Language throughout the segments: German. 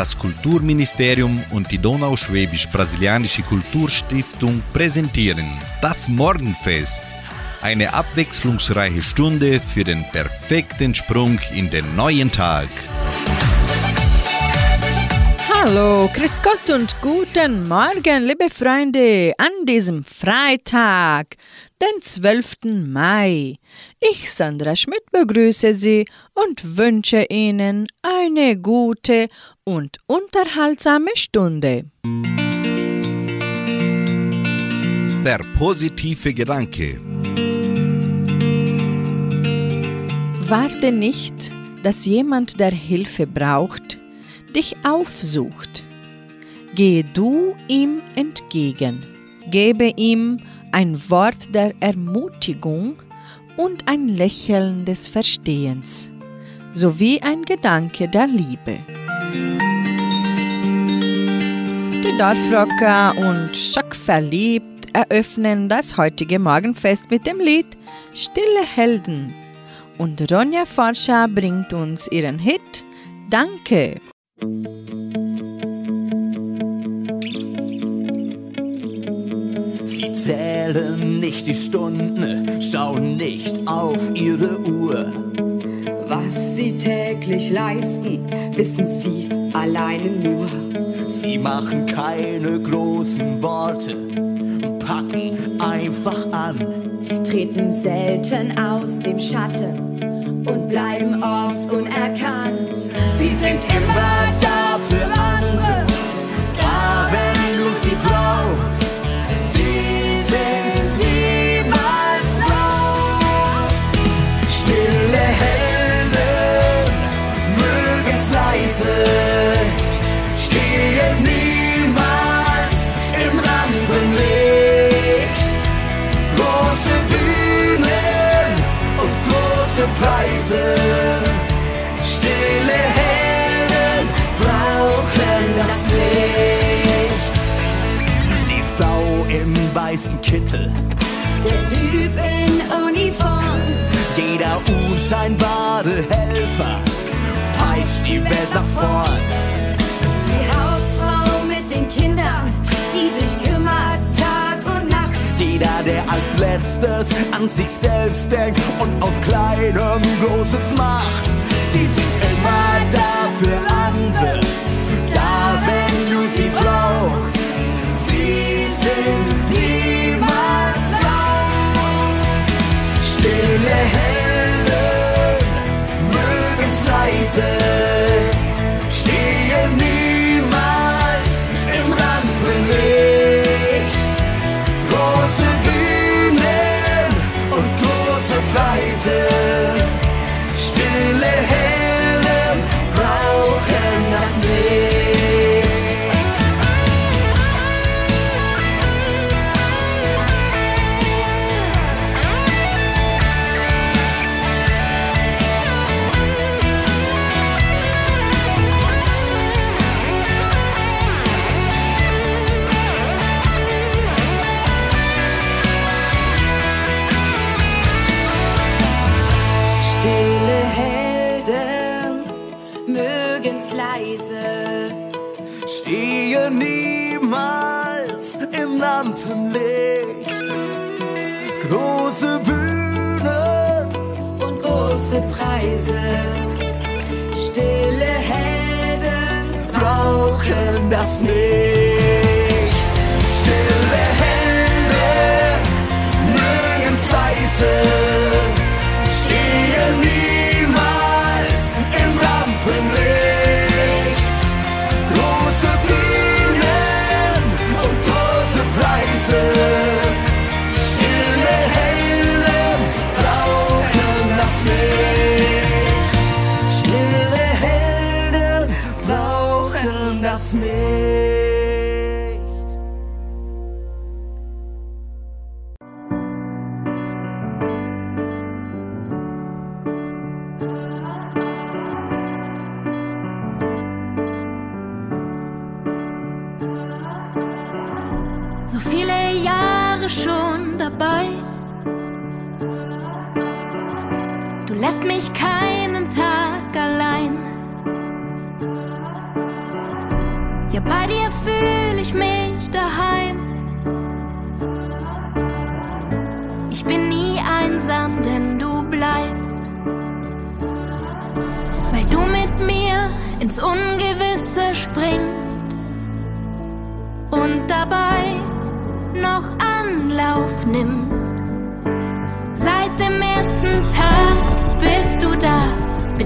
Das Kulturministerium und die Donauschwäbisch-Brasilianische Kulturstiftung präsentieren das Morgenfest. Eine abwechslungsreiche Stunde für den perfekten Sprung in den neuen Tag. Hallo, Grüß Gott und guten Morgen, liebe Freunde, an diesem Freitag, den 12. Mai. Ich, Sandra Schmidt, begrüße Sie und wünsche Ihnen eine gute und unterhaltsame Stunde. Der positive Gedanke. Warte nicht, dass jemand, der Hilfe braucht, dich aufsucht. Gehe du ihm entgegen, gebe ihm ein Wort der Ermutigung und ein Lächeln des Verstehens, sowie ein Gedanke der Liebe. Die Dorfrocker und Schockverliebt eröffnen das heutige Morgenfest mit dem Lied Stille Helden. Und Ronja Forscher bringt uns ihren Hit Danke. Sie zählen nicht die Stunden, schauen nicht auf ihre Uhr. Was sie täglich leisten, wissen sie alleine nur. Sie machen keine großen Worte, packen einfach an. Treten selten aus dem Schatten und bleiben oft unerkannt. Sie sind immer da weißen Kittel, Der Typ in Uniform, jeder unscheinbare Helfer peitscht die Welt nach vorn. die Hausfrau mit den Kindern, die sich kümmert Tag und Nacht. Jeder, der als letztes an sich selbst denkt und aus Kleinem Großes macht. Sie sind immer da für andere, da wenn du sie brauchst. Sind niemals laut. Stille Helden, mögen's leise, stehen leise. Stehe niemals im Lampenlicht. Große Bühnen und große Preise. Stille Helden brauchen das nicht. Stille Helden mögen's leise,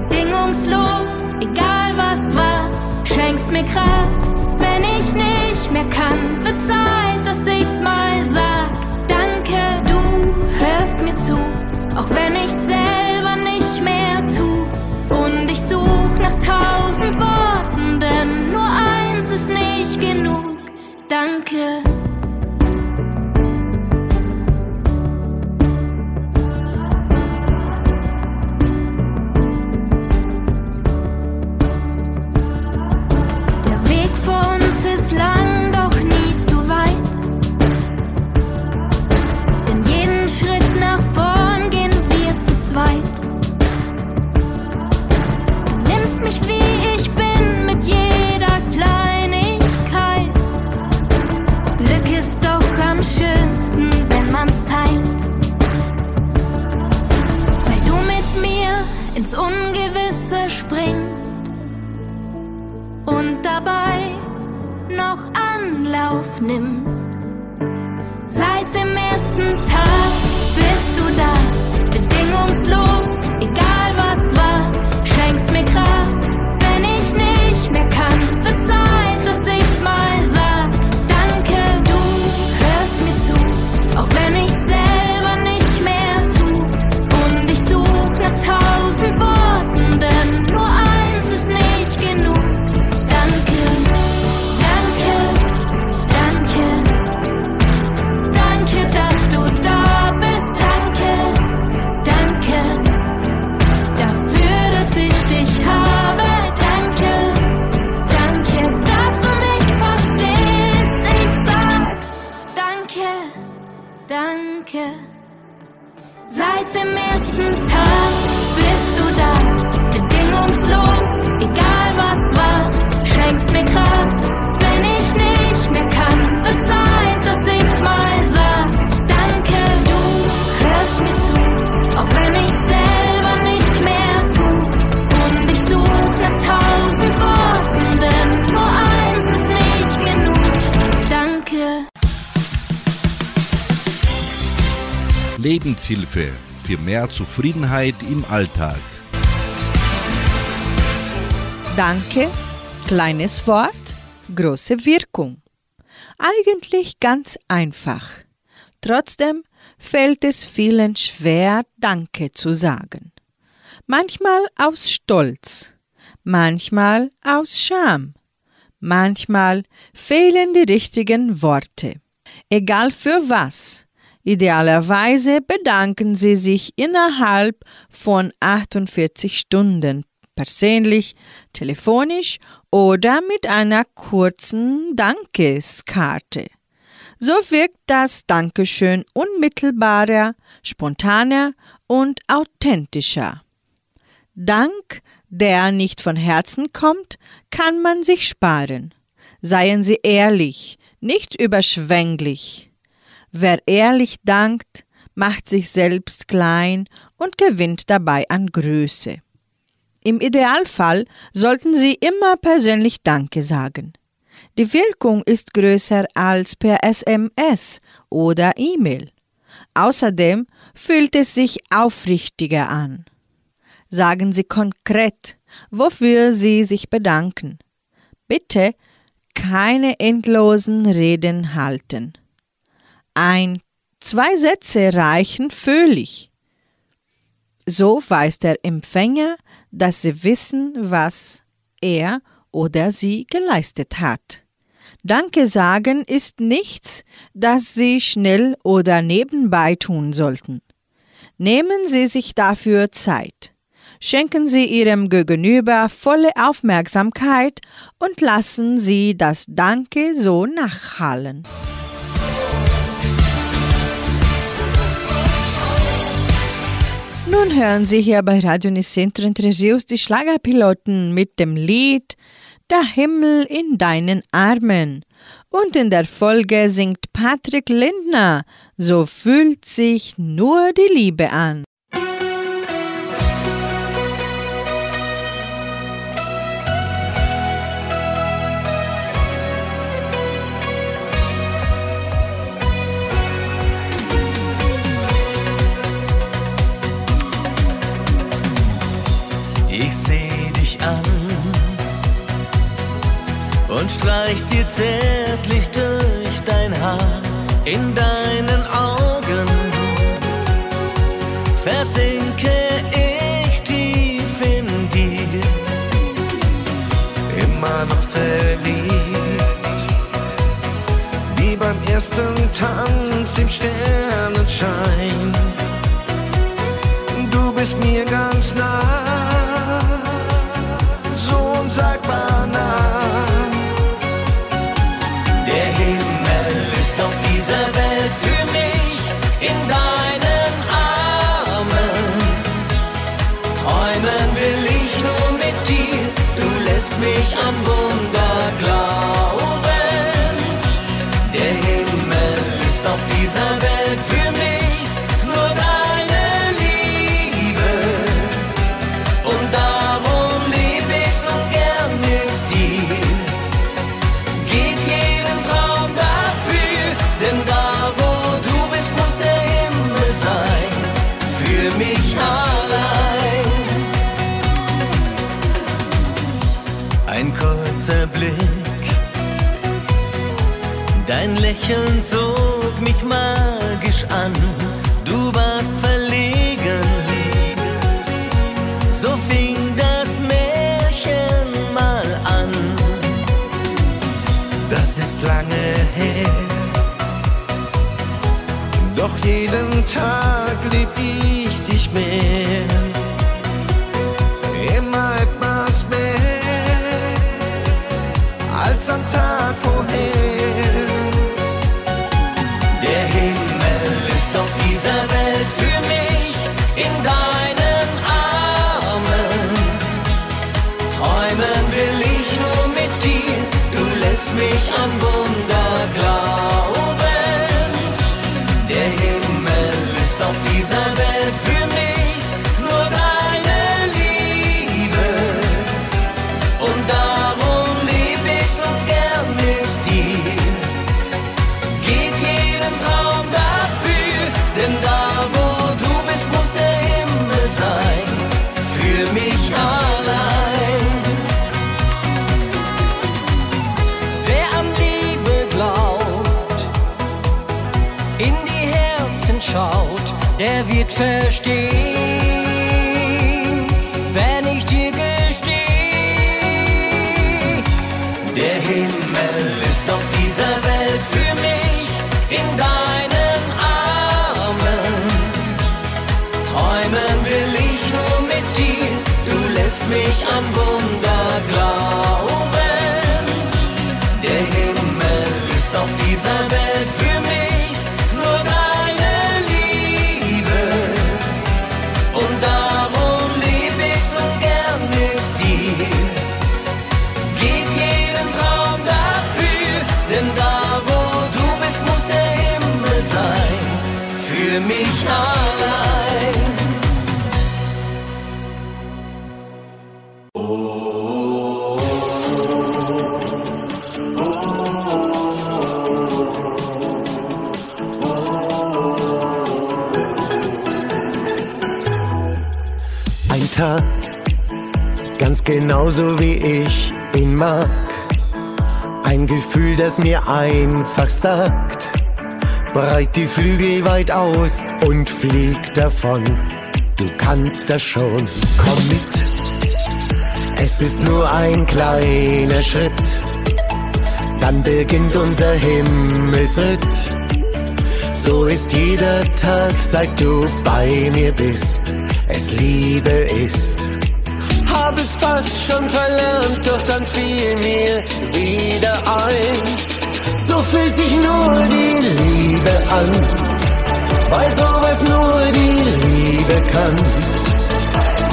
bedingungslos, egal was war, schenkst mir Kraft, Lebenshilfe für mehr Zufriedenheit im Alltag. Danke, kleines Wort, große Wirkung. Eigentlich ganz einfach. Trotzdem fällt es vielen schwer, Danke zu sagen. Manchmal aus Stolz, manchmal aus Scham, manchmal fehlen die richtigen Worte. Egal für was, idealerweise bedanken Sie sich innerhalb von 48 Stunden persönlich, telefonisch oder mit einer kurzen Dankeskarte. So wirkt das Dankeschön unmittelbarer, spontaner und authentischer. Dank, der nicht von Herzen kommt, kann man sich sparen. Seien Sie ehrlich, nicht überschwänglich. Wer ehrlich dankt, macht sich selbst klein und gewinnt dabei an Größe. Im Idealfall sollten Sie immer persönlich Danke sagen. Die Wirkung ist größer als per SMS oder E-Mail. Außerdem fühlt es sich aufrichtiger an. Sagen Sie konkret, wofür Sie sich bedanken. Bitte keine endlosen Reden halten. Ein, zwei Sätze reichen völlig. So weiß der Empfänger, dass Sie wissen, was er oder sie geleistet hat. Danke sagen ist nichts, das Sie schnell oder nebenbei tun sollten. Nehmen Sie sich dafür Zeit. Schenken Sie Ihrem Gegenüber volle Aufmerksamkeit und lassen Sie das Danke so nachhallen. Nun hören Sie hier bei Radio Nicentro Entre Rios die Schlagerpiloten mit dem Lied der Himmel in deinen Armen. Und in der Folge singt Patrick Lindner, so fühlt sich nur die Liebe an. Ich seh dich an und streich dir zärtlich durch dein Haar in deinen Augen. Versinke ich tief in dir, immer noch verliebt. Wie beim ersten Tanz im Sternenschein. Du bist mir ganz nah, mich Lächeln zog mich magisch an. Du warst verlegen, so fing das Märchen mal an. Das ist lange her. Doch jeden Tag lieb ich verstehen, genauso wie ich ihn mag. Ein Gefühl, das mir einfach sagt, breit die Flügel weit aus und flieg davon. Du kannst das schon, komm mit. Es ist nur ein kleiner Schritt, dann beginnt unser Himmelsritt. So ist jeder Tag, seit du bei mir bist, es Liebe ist. Es fast schon verlernt, doch dann fiel mir wieder ein. So fühlt sich nur die Liebe an, weil sowas nur die Liebe kann.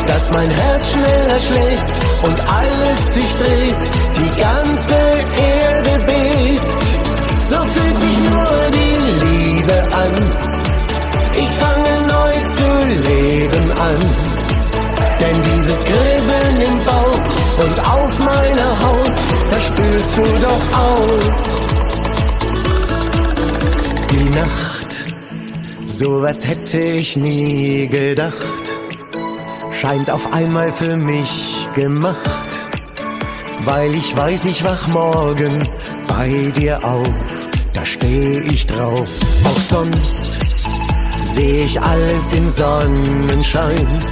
Das mein Herz schneller schlägt und alles sich dreht, die ganze Erde doch auch. Die Nacht, sowas hätte ich nie gedacht. Scheint auf einmal für mich gemacht, weil ich weiß, ich wach morgen bei dir auf, da steh ich drauf. Auch sonst seh ich alles in Sonnenschein,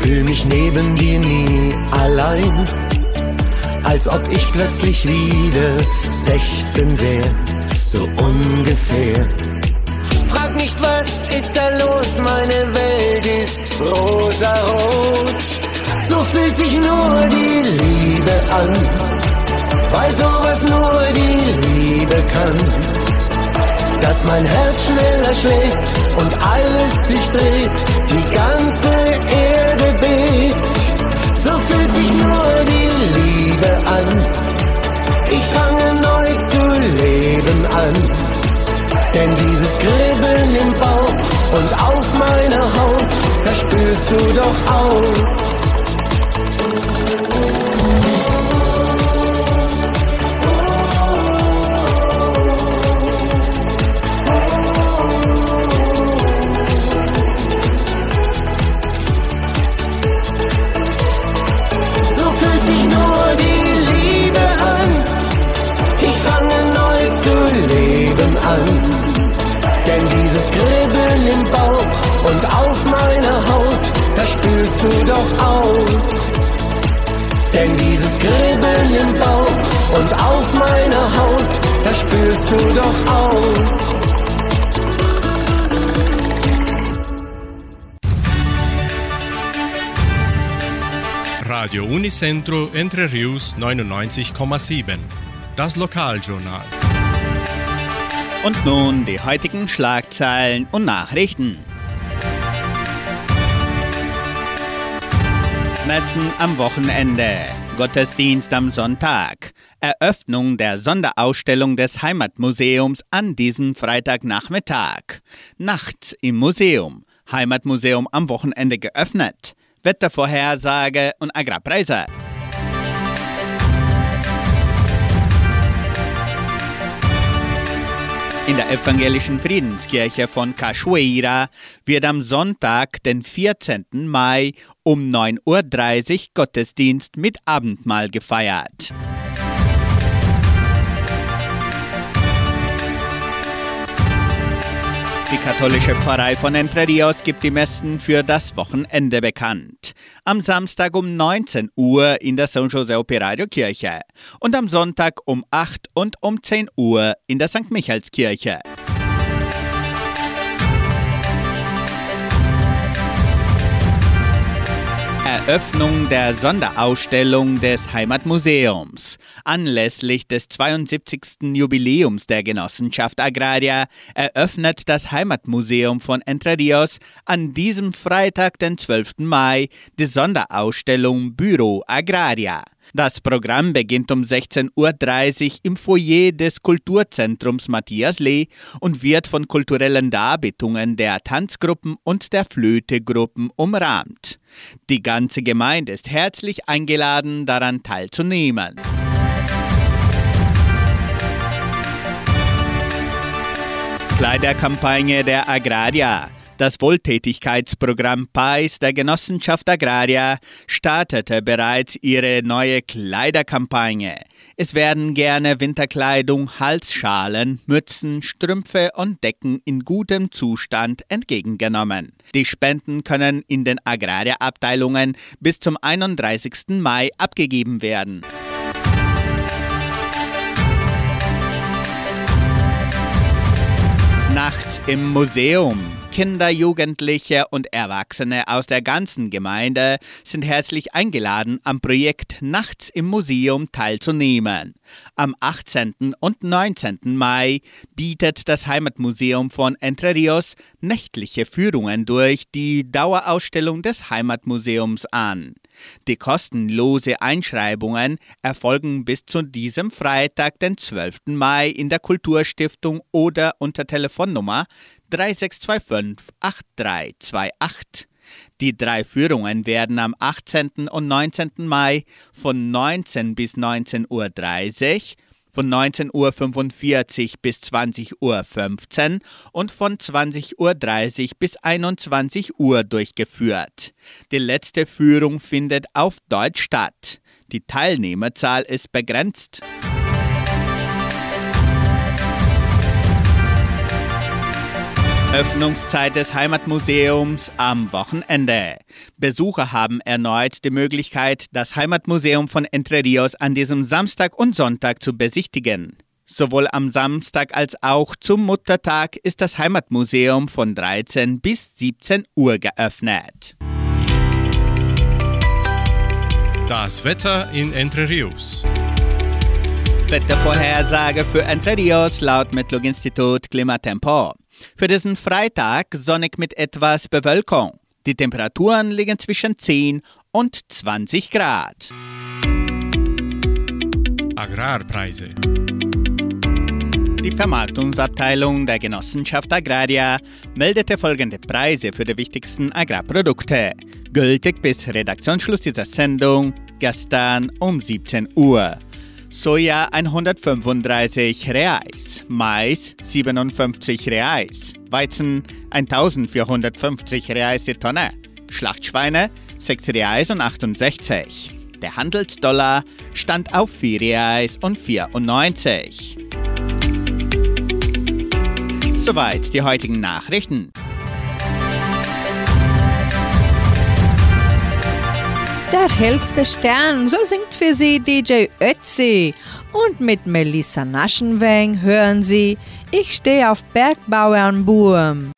fühl mich neben dir nie allein, als ob ich plötzlich wieder 16 wär, so ungefähr. Frag nicht, was ist da los, meine Welt ist rosarot. So fühlt sich nur die Liebe an, weil sowas nur die Liebe kann. Dass mein Herz schneller schlägt und alles sich dreht, die ganze Erde bebt. So fühlt sich nur die. Ich fange neu zu leben an. Denn dieses Kribbeln im Bauch und auf meiner Haut, das spürst du doch auch. Das spürst du doch auch. Denn dieses Kribbeln im Bauch und auf meiner Haut, das spürst du doch auch. Radio Unicentro Entre Rius 99,7. Das Lokaljournal. Und nun die heutigen Schlagzeilen und Nachrichten. Messen am Wochenende, Gottesdienst am Sonntag, Eröffnung der Sonderausstellung des Heimatmuseums an diesem Freitagnachmittag, Nachts im Museum, Heimatmuseum am Wochenende geöffnet, Wettervorhersage und Agrarpreise. In der evangelischen Friedenskirche von Cachoeira wird am Sonntag, den 14. Mai um 9.30 Uhr Gottesdienst mit Abendmahl gefeiert. Die katholische Pfarrei von Entre Rios gibt die Messen für das Wochenende bekannt. Am Samstag um 19 Uhr in der San Jose Operario Kirche und am Sonntag um 8 und um 10 Uhr in der St. Michaelskirche. Eröffnung der Sonderausstellung des Heimatmuseums. Anlässlich des 72. Jubiläums der Genossenschaft Agraria eröffnet das Heimatmuseum von Entre Rios an diesem Freitag, den 12. Mai, die Sonderausstellung Büro Agraria. Das Programm beginnt um 16.30 Uhr im Foyer des Kulturzentrums Matthias Lee und wird von kulturellen Darbietungen der Tanzgruppen und der Flötegruppen umrahmt. Die ganze Gemeinde ist herzlich eingeladen, daran teilzunehmen. Kleiderkampagne der Agraria. Das Wohltätigkeitsprogramm PAIS der Genossenschaft Agraria startete bereits ihre neue Kleiderkampagne. Es werden gerne Winterkleidung, Halsschalen, Mützen, Strümpfe und Decken in gutem Zustand entgegengenommen. Die Spenden können in den Agraria-Abteilungen bis zum 31. Mai abgegeben werden. Nachts im Museum. Kinder, Jugendliche und Erwachsene aus der ganzen Gemeinde sind herzlich eingeladen, am Projekt Nachts im Museum teilzunehmen. Am 18. und 19. Mai bietet das Heimatmuseum von Entre Rios nächtliche Führungen durch die Dauerausstellung des Heimatmuseums an. Die kostenlose Einschreibungen erfolgen bis zu diesem Freitag, den 12. Mai, in der Kulturstiftung oder unter Telefonnummer 3625 8328. Die drei Führungen werden am 18. und 19. Mai von 19 bis 19.30 Uhr von 19.45 Uhr bis 20.15 Uhr und von 20.30 Uhr bis 21 Uhr durchgeführt. Die letzte Führung findet auf Deutsch statt. Die Teilnehmerzahl ist begrenzt. Öffnungszeit des Heimatmuseums am Wochenende. Besucher haben erneut die Möglichkeit, das Heimatmuseum von Entre Rios an diesem Samstag und Sonntag zu besichtigen. Sowohl am Samstag als auch zum Muttertag ist das Heimatmuseum von 13 bis 17 Uhr geöffnet. Das Wetter in Entre Rios. Wettervorhersage für Entre Rios laut Metlog-Institut Klimatempo. Für diesen Freitag sonnig mit etwas Bewölkung. Die Temperaturen liegen zwischen 10 und 20 Grad. Agrarpreise. Die Vermarktungsabteilung der Genossenschaft Agraria meldete folgende Preise für die wichtigsten Agrarprodukte, gültig bis Redaktionsschluss dieser Sendung gestern um 17 Uhr. Soja 135 Reais, Mais 57 Reais, Weizen 1450 Reais die Tonne, Schlachtschweine 6 Reais und 68. Der Handelsdollar stand auf 4 Reais und 94. Soweit die heutigen Nachrichten. Der hellste Stern, so singt für Sie DJ Ötzi. Und mit Melissa Naschenweng hören Sie Ich stehe auf Bergbauernburm.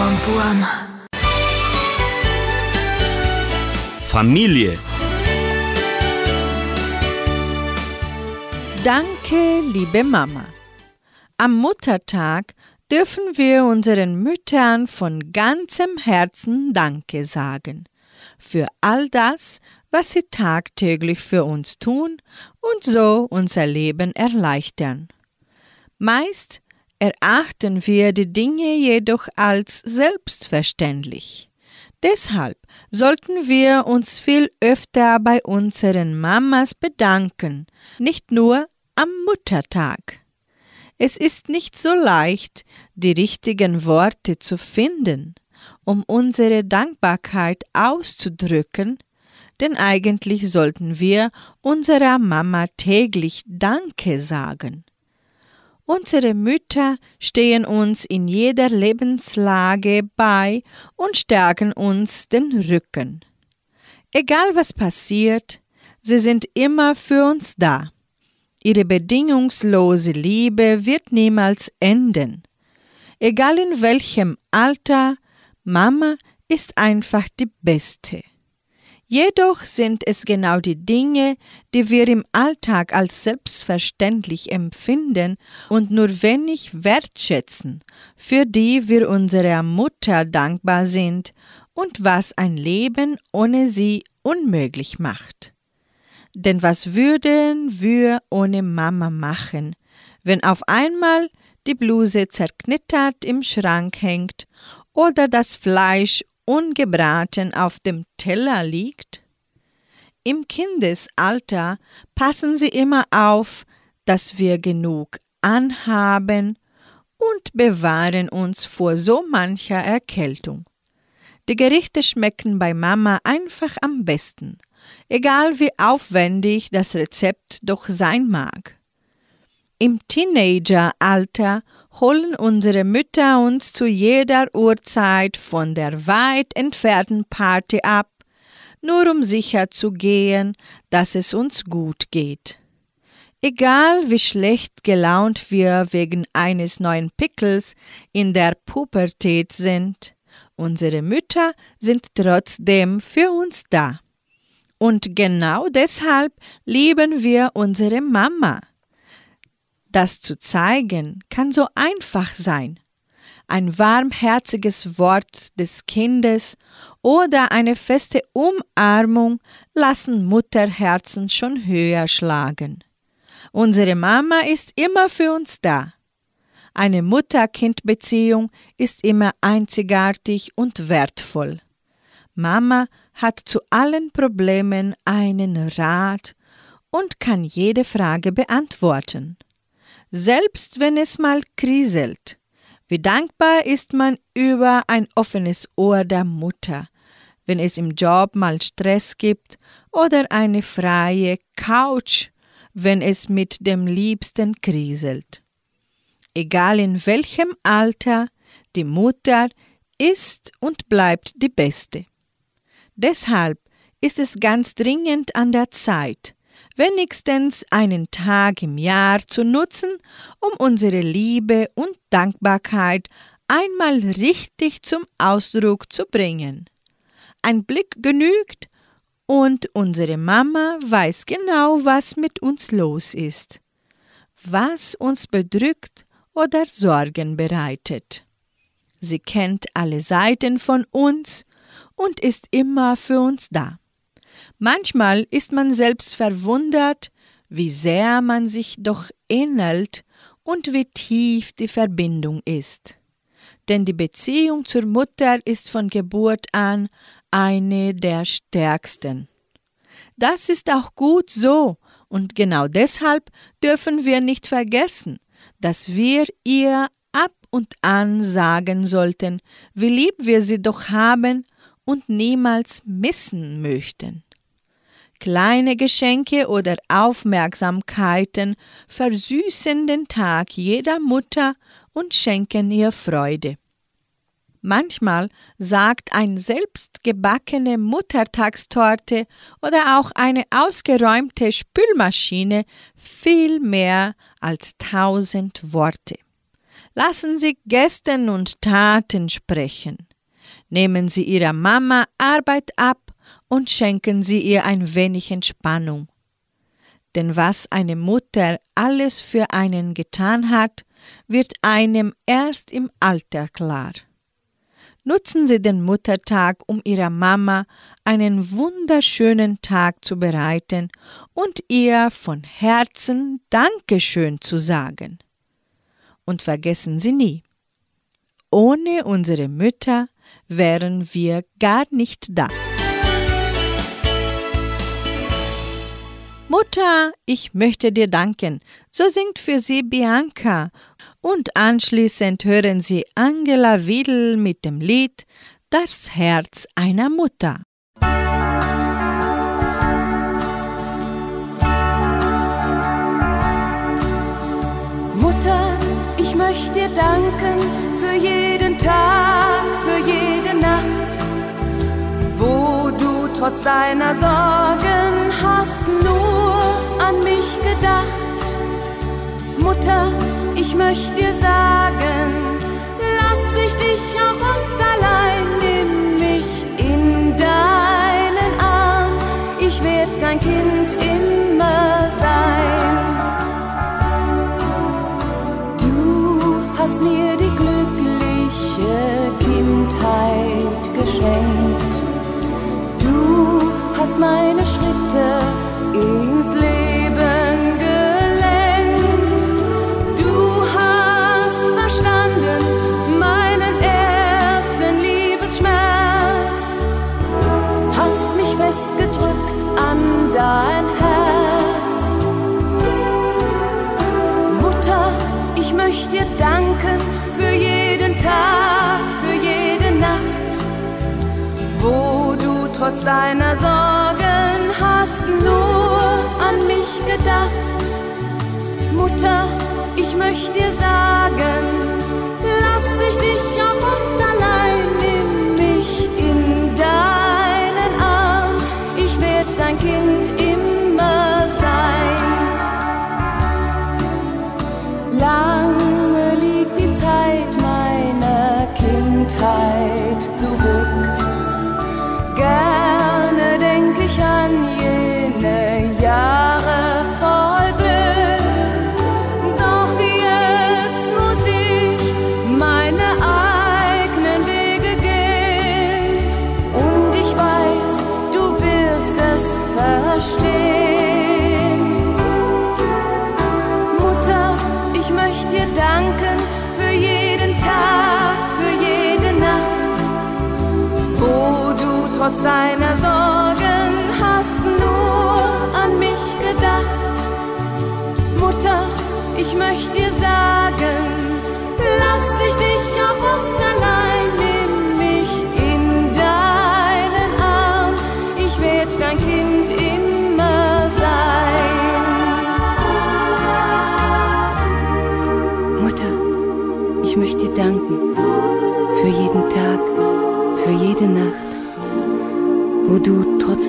Bergbauernburm. Familie. Danke, liebe Mama. Am Muttertag dürfen wir unseren Müttern von ganzem Herzen Danke sagen für all das, was sie tagtäglich für uns tun und so unser Leben erleichtern. Meist erachten wir die Dinge jedoch als selbstverständlich. Deshalb sollten wir uns viel öfter bei unseren Mamas bedanken, nicht nur am Muttertag. Es ist nicht so leicht, die richtigen Worte zu finden, um unsere Dankbarkeit auszudrücken, denn eigentlich sollten wir unserer Mama täglich Danke sagen. Unsere Mütter stehen uns in jeder Lebenslage bei und stärken uns den Rücken. Egal was passiert, sie sind immer für uns da. Ihre bedingungslose Liebe wird niemals enden. Egal in welchem Alter, Mama ist einfach die Beste. Jedoch sind es genau die Dinge, die wir im Alltag als selbstverständlich empfinden und nur wenig wertschätzen, für die wir unserer Mutter dankbar sind und was ein Leben ohne sie unmöglich macht. Denn was würden wir ohne Mama machen, wenn auf einmal die Bluse zerknittert im Schrank hängt oder das Fleisch ungebraten auf dem Teller liegt? Im Kindesalter passen sie immer auf, dass wir genug anhaben und bewahren uns vor so mancher Erkältung. Die Gerichte schmecken bei Mama einfach am besten, egal wie aufwendig das Rezept doch sein mag. Im Teenageralter holen unsere Mütter uns zu jeder Uhrzeit von der weit entfernten Party ab, nur um sicher zu gehen, dass es uns gut geht. Egal wie schlecht gelaunt wir wegen eines neuen Pickels in der Pubertät sind, unsere Mütter sind trotzdem für uns da. Und genau deshalb lieben wir unsere Mama. Das zu zeigen kann so einfach sein. Ein warmherziges Wort des Kindes oder eine feste Umarmung lassen Mutterherzen schon höher schlagen. Unsere Mama ist immer für uns da. Eine Mutter-Kind-Beziehung ist immer einzigartig und wertvoll. Mama hat zu allen Problemen einen Rat und kann jede Frage beantworten selbst wenn es mal kriselt. Wie dankbar ist man über ein offenes Ohr der Mutter, wenn es im Job mal Stress gibt oder eine freie Couch, wenn es mit dem Liebsten kriselt. Egal in welchem Alter, die Mutter ist und bleibt die Beste. Deshalb ist es ganz dringend an der Zeit, wenigstens einen Tag im Jahr zu nutzen, um unsere Liebe und Dankbarkeit einmal richtig zum Ausdruck zu bringen. Ein Blick genügt und unsere Mama weiß genau, was mit uns los ist, was uns bedrückt oder Sorgen bereitet. Sie kennt alle Seiten von uns und ist immer für uns da. Manchmal ist man selbst verwundert, wie sehr man sich doch ähnelt und wie tief die Verbindung ist. Denn die Beziehung zur Mutter ist von Geburt an eine der stärksten. Das ist auch gut so, und genau deshalb dürfen wir nicht vergessen, dass wir ihr ab und an sagen sollten, wie lieb wir sie doch haben und niemals missen möchten. Kleine Geschenke oder Aufmerksamkeiten versüßen den Tag jeder Mutter und schenken ihr Freude. Manchmal sagt ein selbstgebackene Muttertagstorte oder auch eine ausgeräumte Spülmaschine viel mehr als tausend Worte. Lassen Sie Gesten und Taten sprechen. Nehmen Sie Ihrer Mama Arbeit ab und schenken Sie ihr ein wenig Entspannung. Denn was eine Mutter alles für einen getan hat, wird einem erst im Alter klar. Nutzen Sie den Muttertag, um Ihrer Mama einen wunderschönen Tag zu bereiten und ihr von Herzen Dankeschön zu sagen. Und vergessen Sie nie, ohne unsere Mütter wären wir gar nicht da. Mutter, ich möchte dir danken. So singt für Sie Bianca. Und anschließend hören Sie Angela Wiedel mit dem Lied Das Herz einer Mutter. Mutter, ich möchte dir danken für jeden Tag, trotz deiner Sorgen hast nur an mich gedacht. Mutter, ich möchte dir sagen, lass ich dich auch oft allein, nimm mich in deinen Arm, ich werd dein Kind meine Schritte ins Leben gelenkt. Du hast verstanden meinen ersten Liebesschmerz. Hast mich festgedrückt an dein Herz. Mutter, ich möchte dir danken für jeden Tag, für jede Nacht, wo du trotz deiner nur an mich gedacht. Mutter, ich möchte dir sagen, lass ich dich auch oft allein, nimm mich in deinen Arm, ich werd dein Kind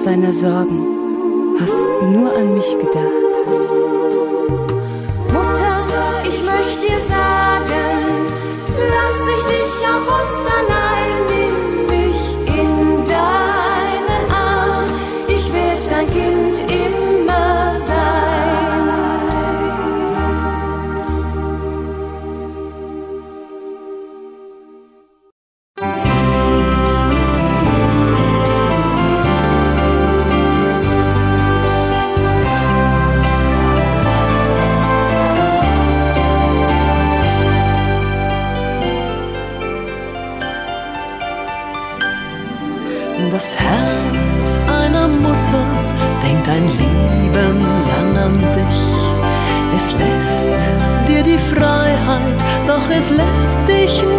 seiner Sorgen. dich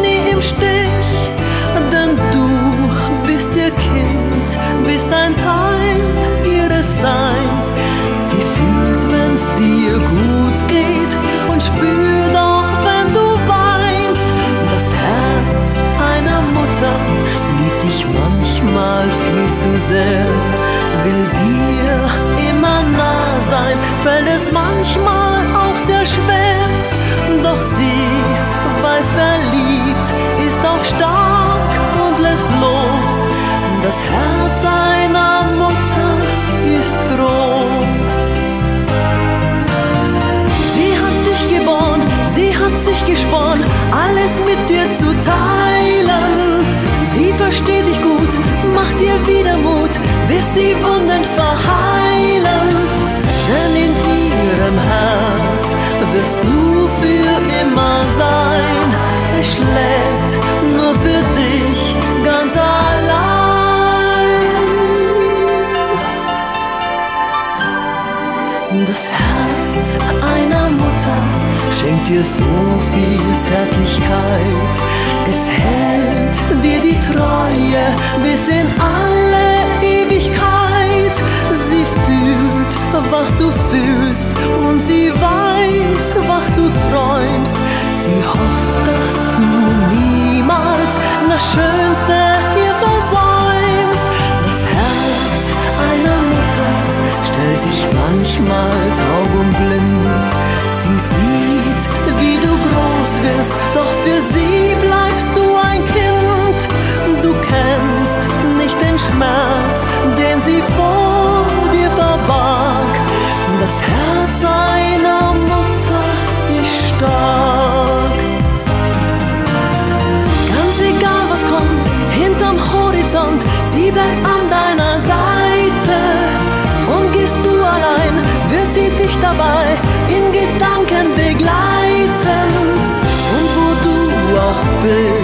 baby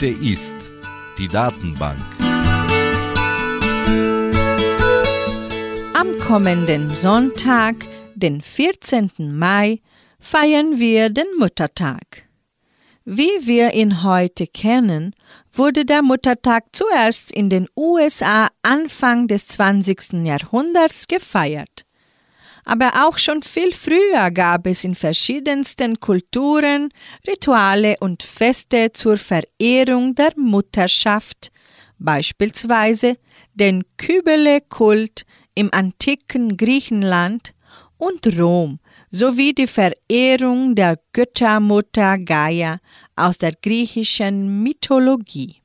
Heute ist die Datenbank. Am kommenden Sonntag, den 14. Mai, feiern wir den Muttertag. Wie wir ihn heute kennen, wurde der Muttertag zuerst in den USA Anfang des 20. Jahrhunderts gefeiert aber auch schon viel früher gab es in verschiedensten Kulturen Rituale und Feste zur Verehrung der Mutterschaft, beispielsweise den Kybele-Kult im antiken Griechenland und Rom sowie die Verehrung der Göttermutter Gaia aus der griechischen Mythologie.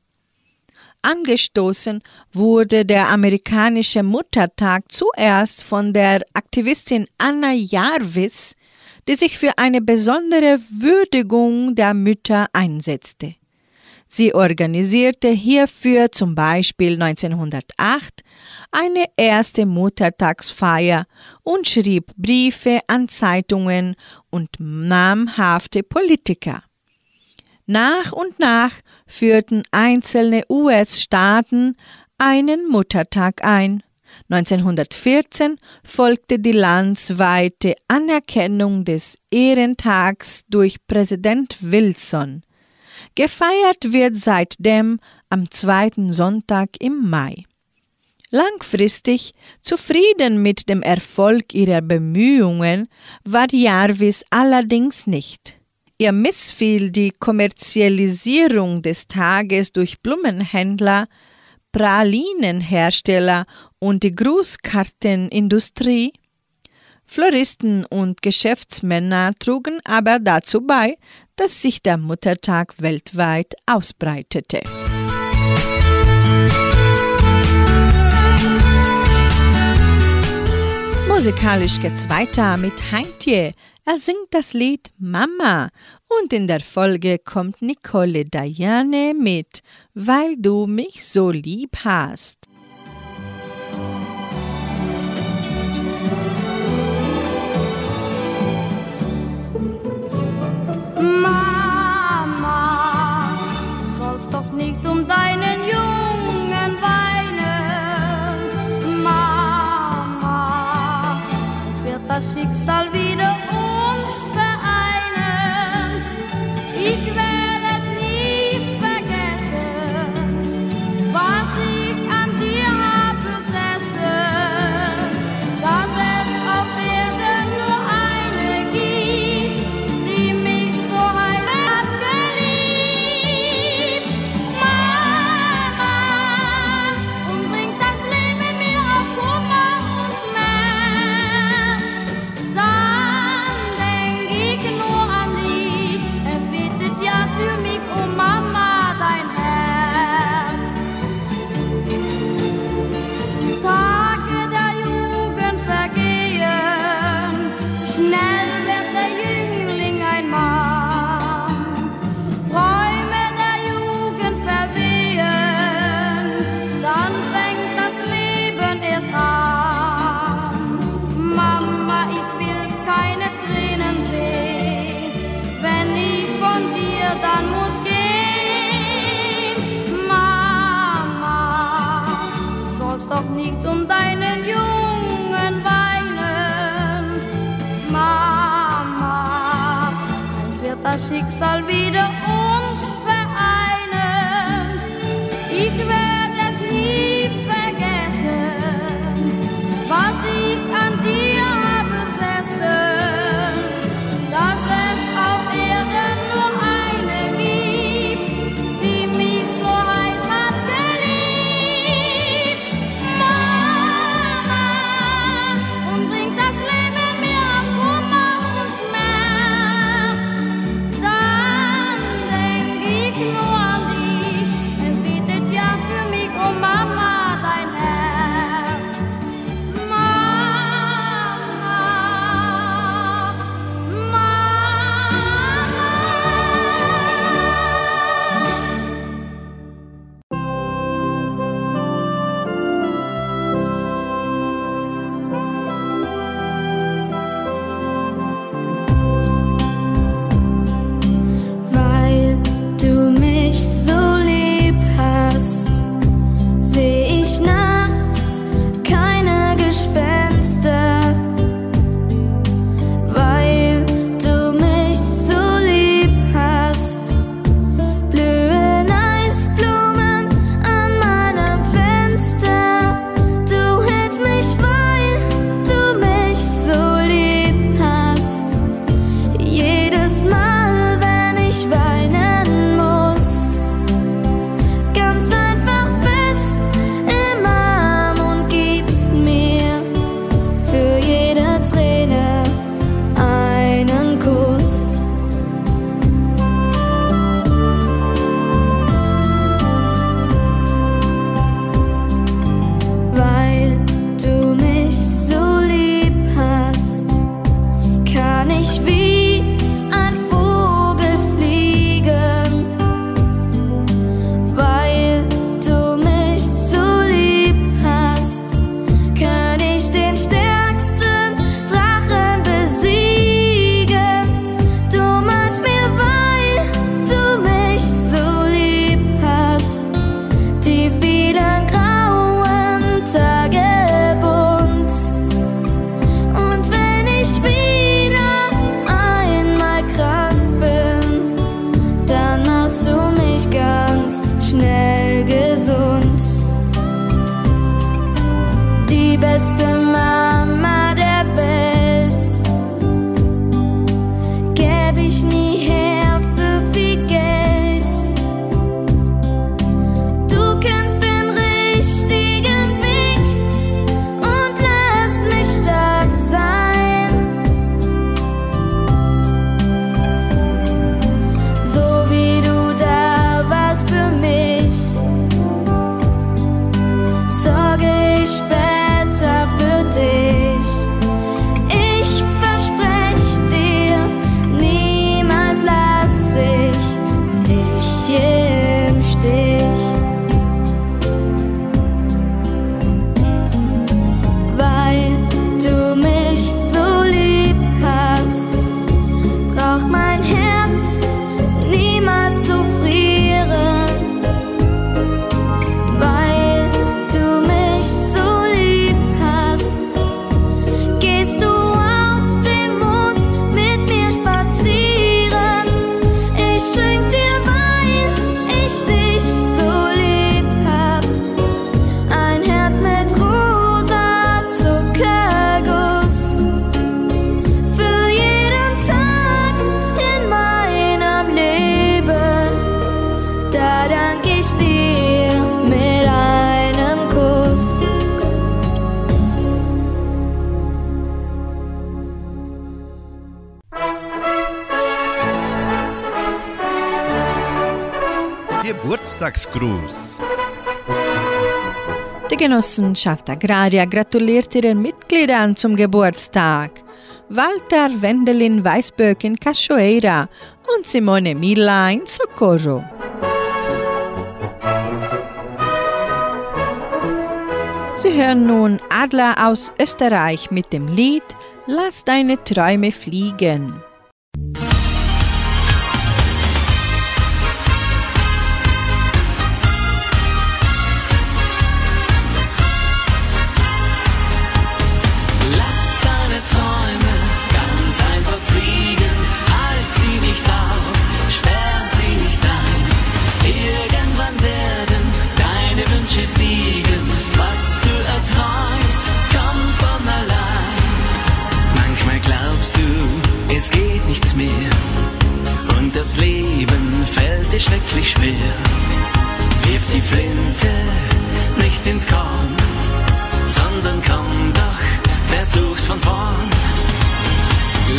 Angestoßen wurde der amerikanische Muttertag zuerst von der Aktivistin Anna Jarvis, die sich für eine besondere Würdigung der Mütter einsetzte. Sie organisierte hierfür zum Beispiel 1908 eine erste Muttertagsfeier und schrieb Briefe an Zeitungen und namhafte Politiker. Nach und nach führten einzelne US-Staaten einen Muttertag ein. 1914 folgte die landsweite Anerkennung des Ehrentags durch Präsident Wilson. Gefeiert wird seitdem am zweiten Sonntag im Mai. Langfristig zufrieden mit dem Erfolg ihrer Bemühungen war Jarvis allerdings nicht. Ihr missfiel die Kommerzialisierung des Tages durch Blumenhändler, Pralinenhersteller und die Grußkartenindustrie. Floristen und Geschäftsmänner trugen aber dazu bei, dass sich der Muttertag weltweit ausbreitete. Musikalisch geht's weiter mit Heintje. Er singt das Lied Mama und in der Folge kommt Nicole Diane mit Weil du mich so lieb hast. Mama, das Schicksal wieder uns vereinen. Ich werde Gruß. Die Genossenschaft Agraria gratuliert ihren Mitgliedern zum Geburtstag. Walter Wendelin Weißböck in Cachoeira und Simone Mila in Socorro. Sie hören nun Adler aus Österreich mit dem Lied Lass deine Träume fliegen. schrecklich schwer. Wirf die Flinte nicht ins Korn, sondern komm doch, versuch's von vorn.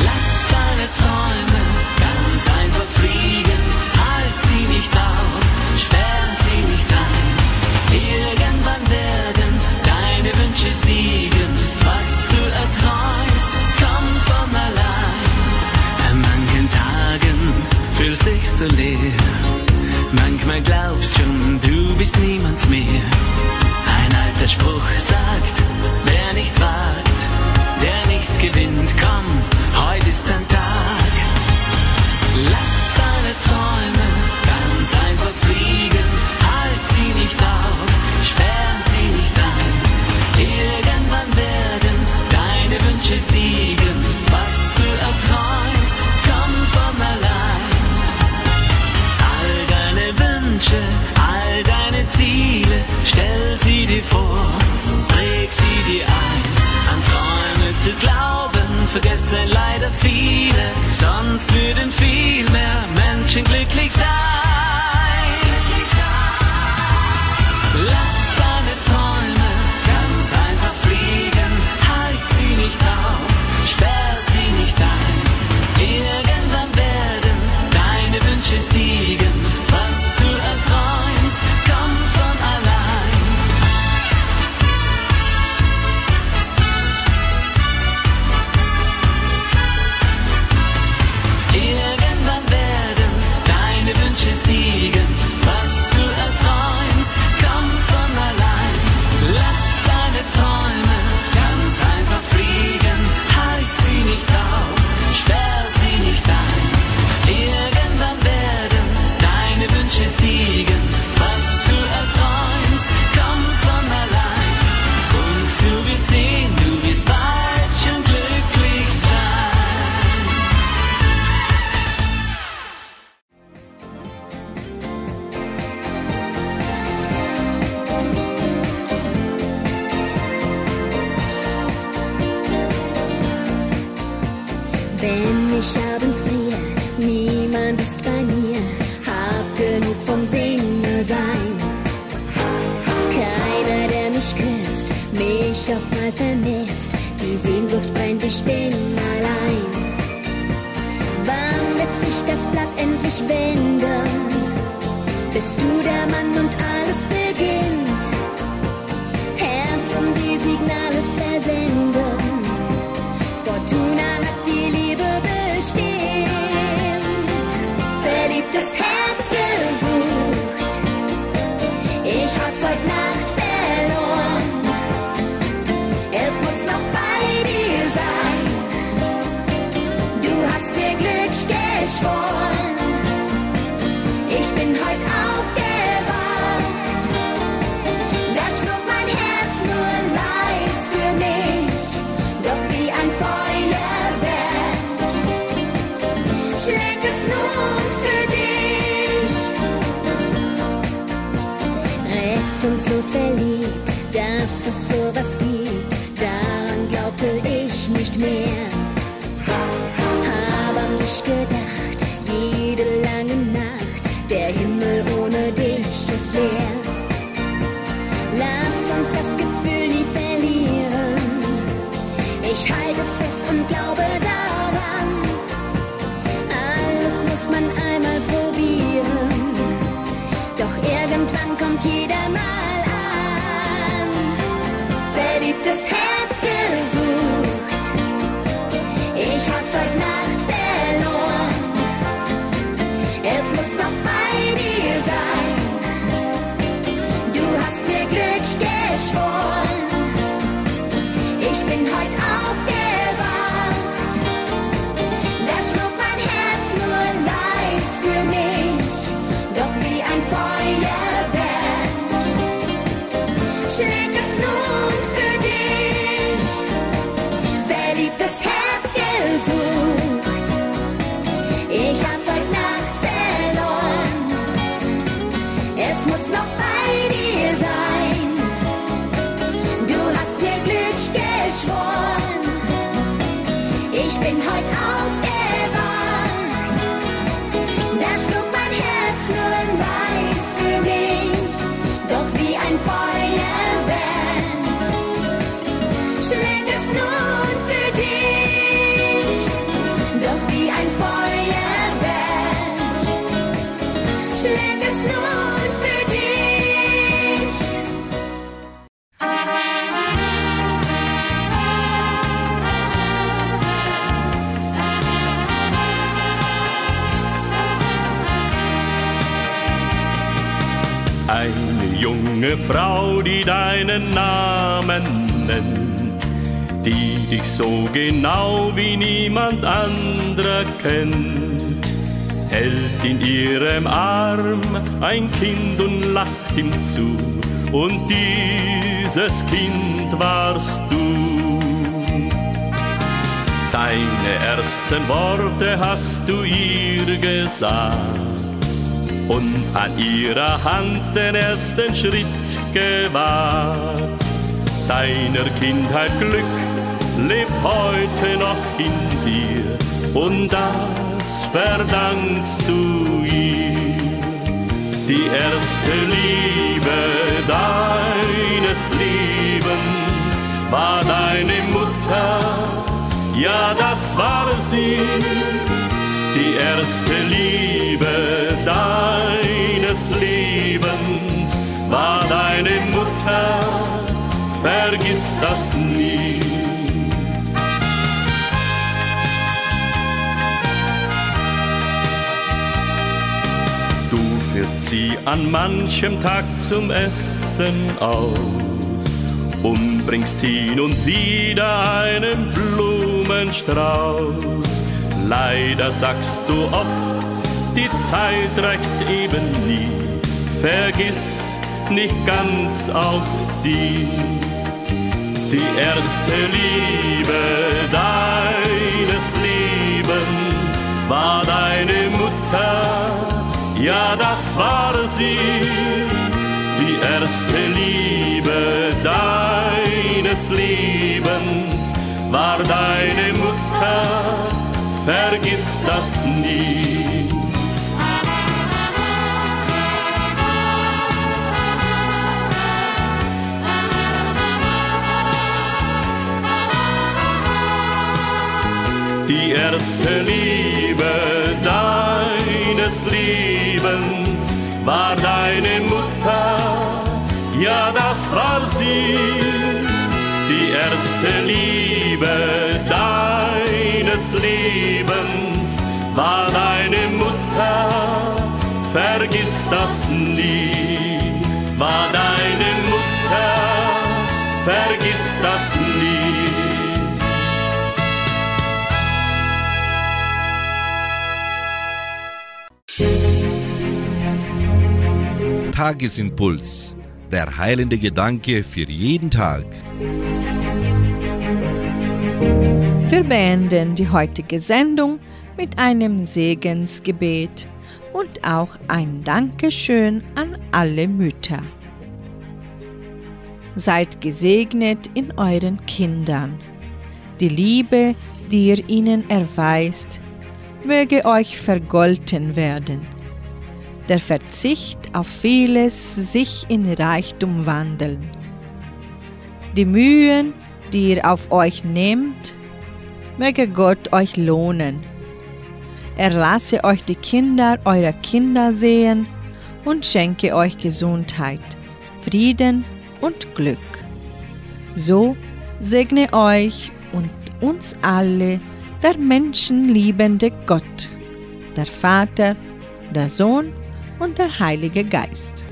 Lass deine Träume ganz einfach fliegen, halt sie nicht auf, sperr sie nicht ein. Irgendwann werden deine Wünsche siegen, was du erträumst, komm von allein. An manchen Tagen fühlst dich so leer glaubst, eine Schadensfrier, niemand ist bei mir, hab genug vom Single sein. Keiner, der mich küsst, mich auch mal vermisst, die Sehnsucht brennt, ich bin allein. Wann wird sich das Blatt endlich wenden? Bist du der Mann und alles? Ich hab's heute Nacht. 厉害啊！Junge Frau, die deinen Namen nennt, die dich so genau wie niemand anderer kennt, hält in ihrem Arm ein Kind und lacht ihm zu, und dieses Kind warst du. Deine ersten Worte hast du ihr gesagt und an ihrer Hand den ersten Schritt gewagt. Deiner Kindheit Glück lebt heute noch in dir und das verdankst du ihr. Die erste Liebe deines Lebens war deine Mutter, ja das war sie die erste Liebe deines Lebens war deine Mutter, vergiss das nie. Du führst sie an manchem Tag zum Essen aus und bringst hin und wieder einen Blumenstrauß. Leider sagst du oft, die Zeit reicht eben nie. Vergiss nicht ganz auf sie. Die erste Liebe deines Lebens war deine Mutter, ja das war sie. Die erste Liebe deines Lebens war deine Mutter vergiss das nie. Die erste Liebe deines Lebens war deine Mutter, ja das war sie. Erste Liebe deines Lebens war deine Mutter, vergiss das nie. War deine Mutter, vergiss das nie. Tagesimpuls. Der heilende Gedanke für jeden Tag. Wir beenden die heutige Sendung mit einem Segensgebet und auch ein Dankeschön an alle Mütter. Seid gesegnet in euren Kindern. Die Liebe, die ihr ihnen erweist, möge euch vergolten werden. Der Verzicht auf vieles sich in Reichtum wandeln. Die Mühen, die ihr auf euch nehmt, möge Gott euch lohnen. Er lasse euch die Kinder eurer Kinder sehen und schenke euch Gesundheit, Frieden und Glück. So segne euch und uns alle der menschenliebende Gott, der Vater, der Sohn und der Heilige Geist.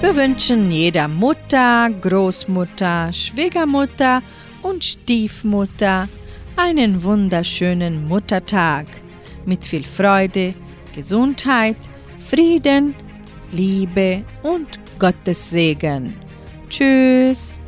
Wir wünschen jeder Mutter, Großmutter, Schwiegermutter und Stiefmutter einen wunderschönen Muttertag mit viel Freude, Gesundheit, Frieden, Liebe und Gottes Segen. Tschüss.